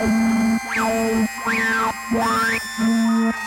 Wow, wow, wow, wow.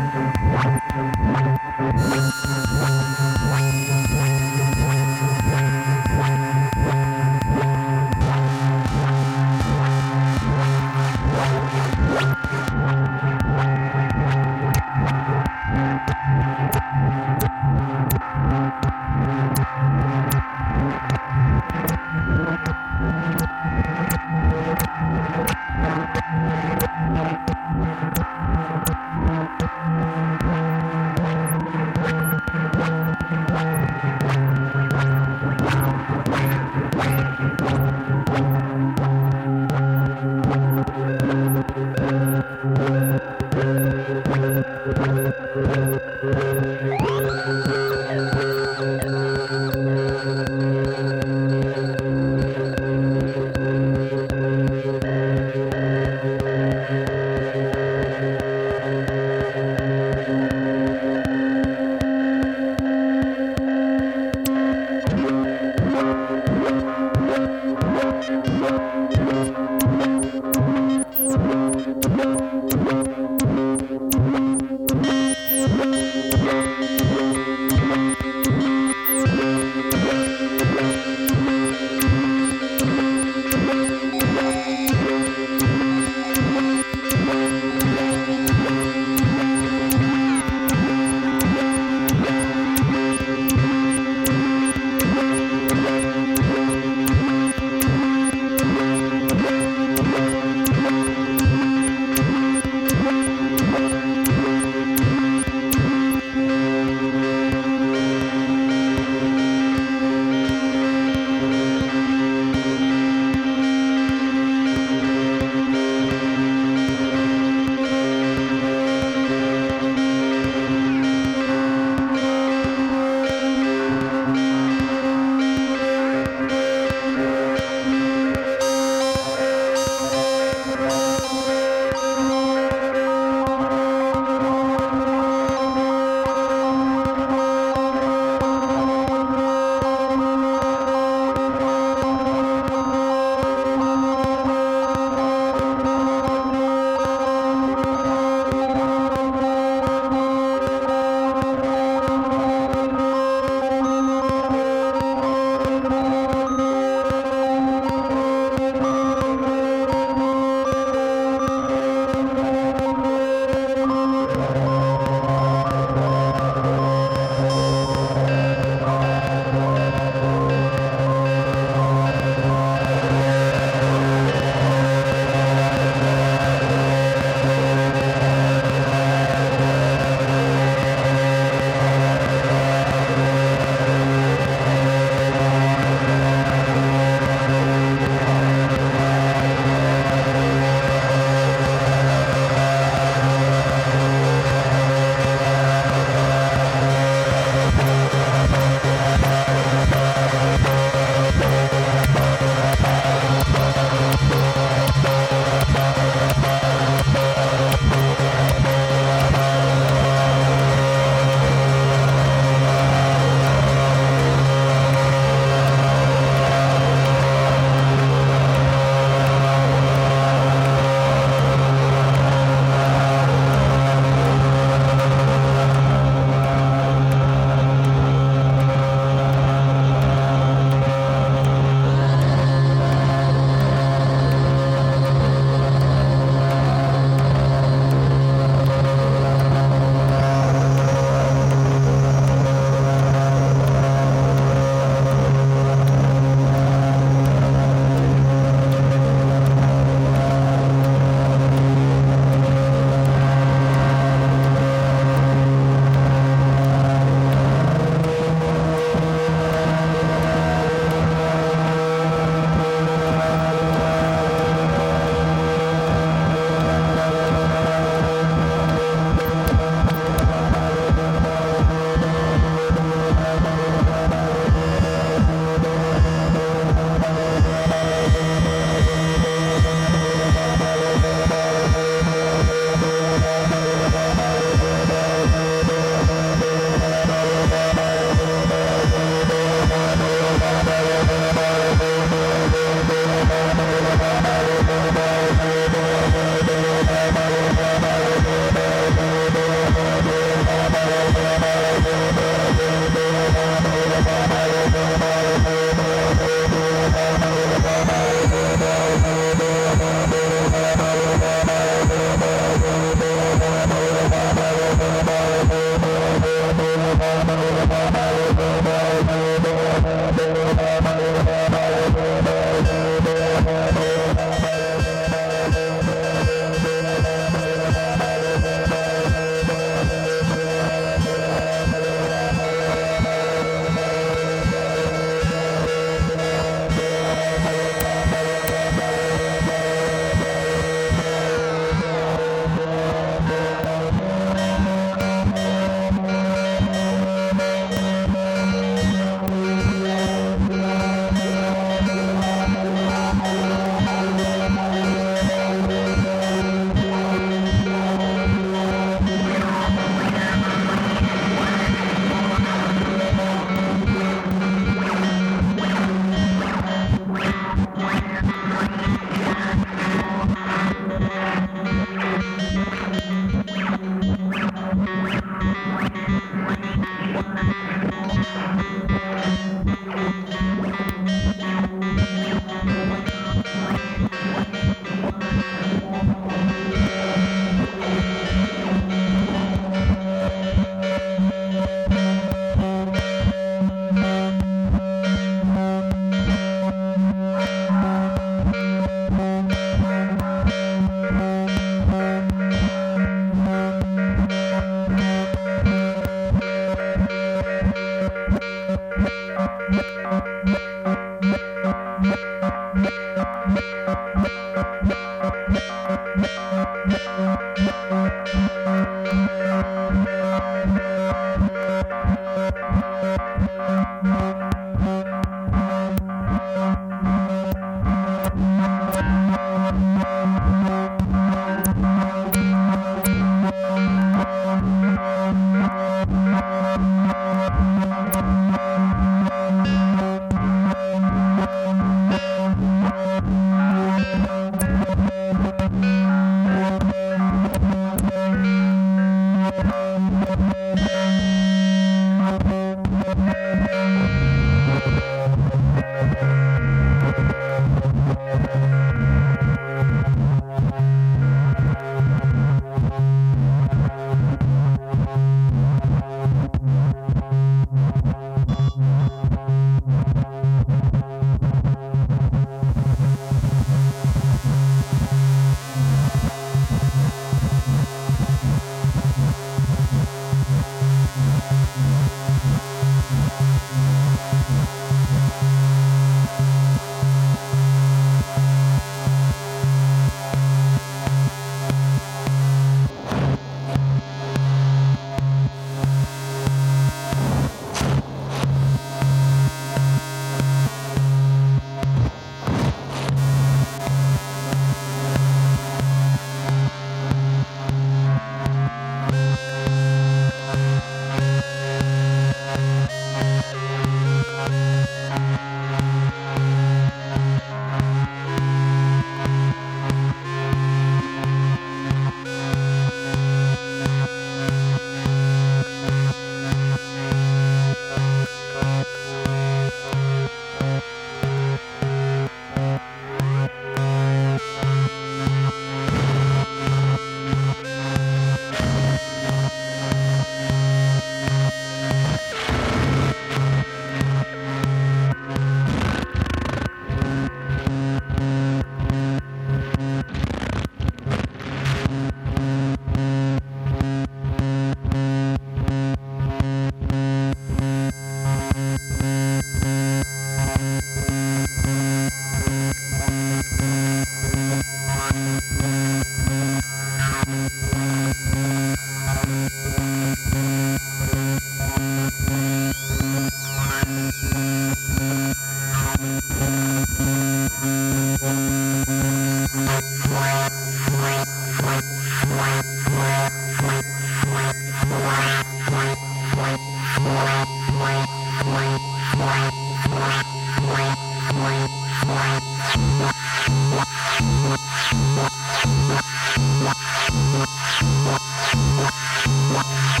What?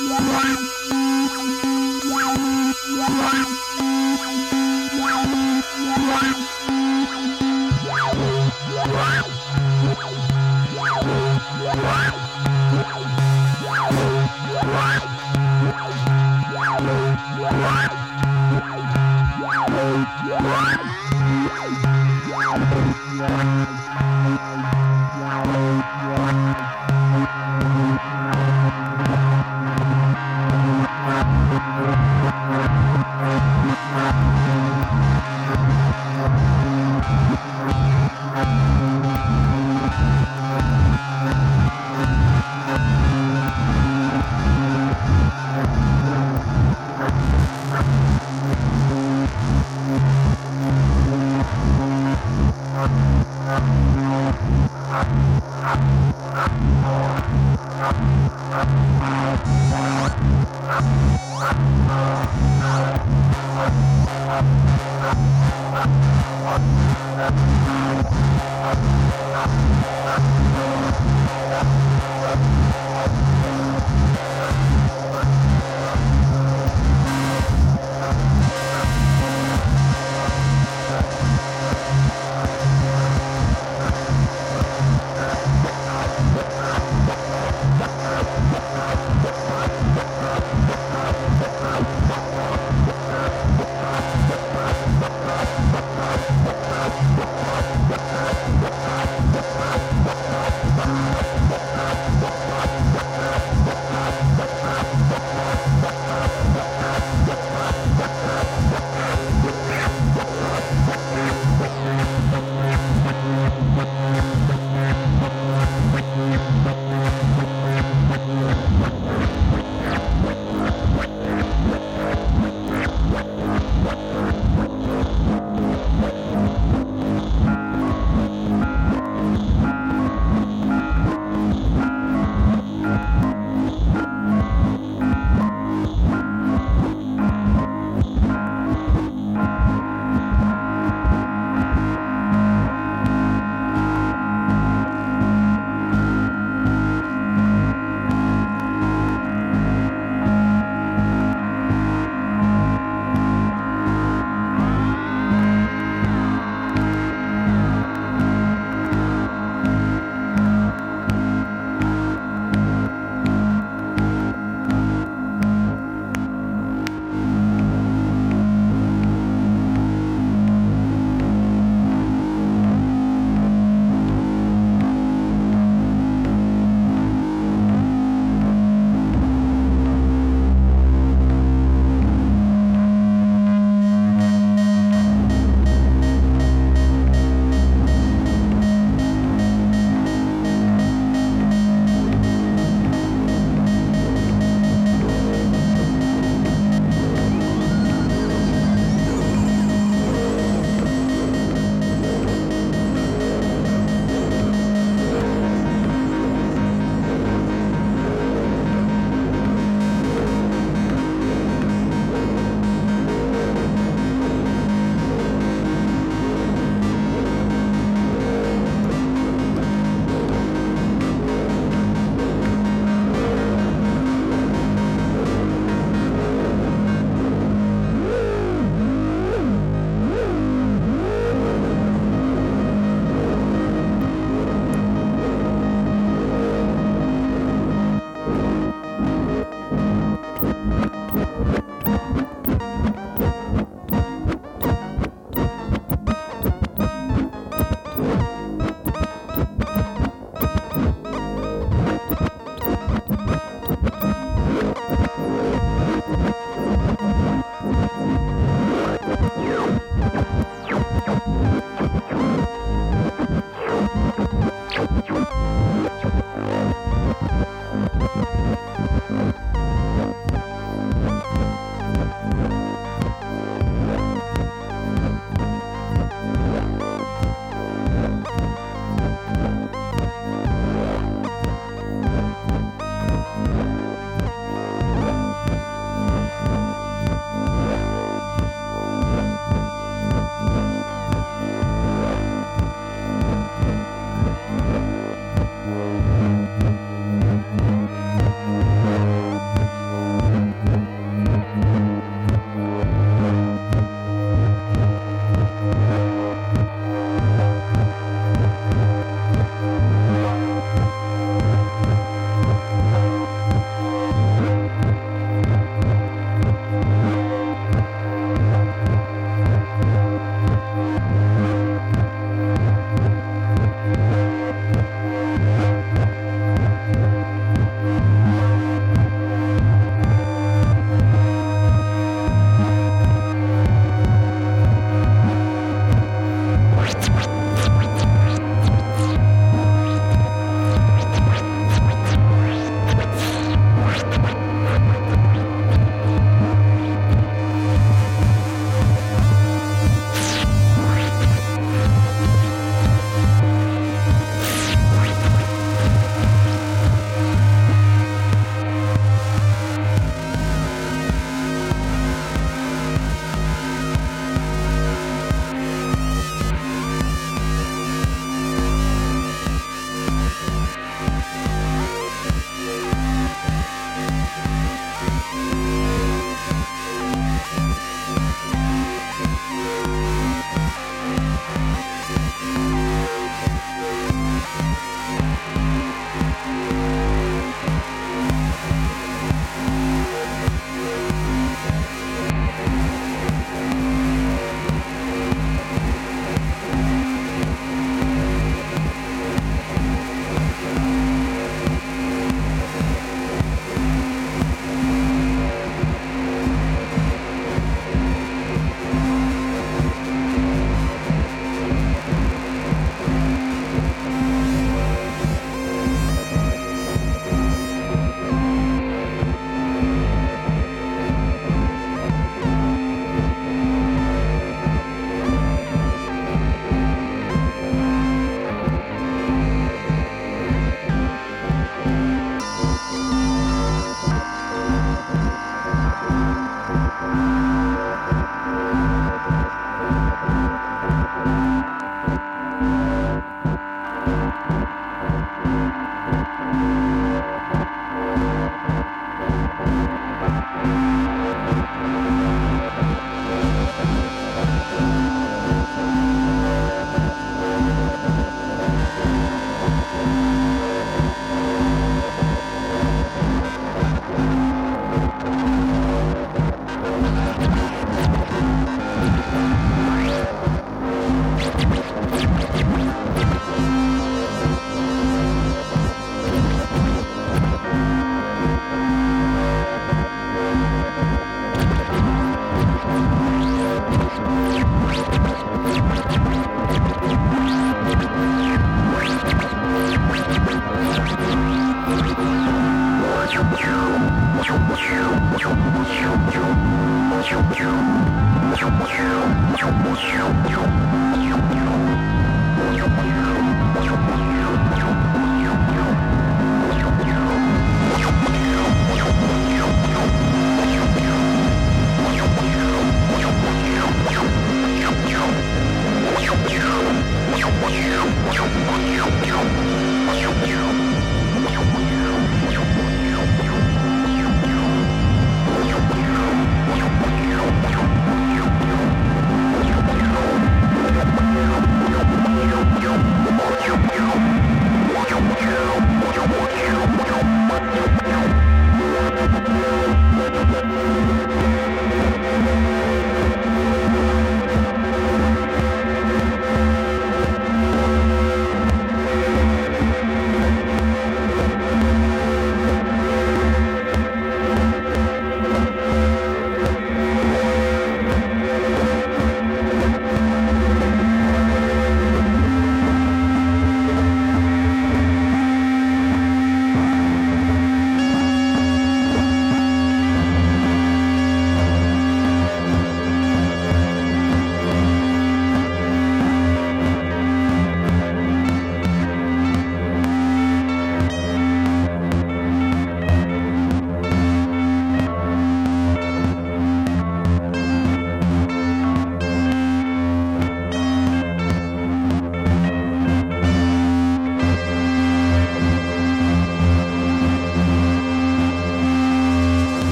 What?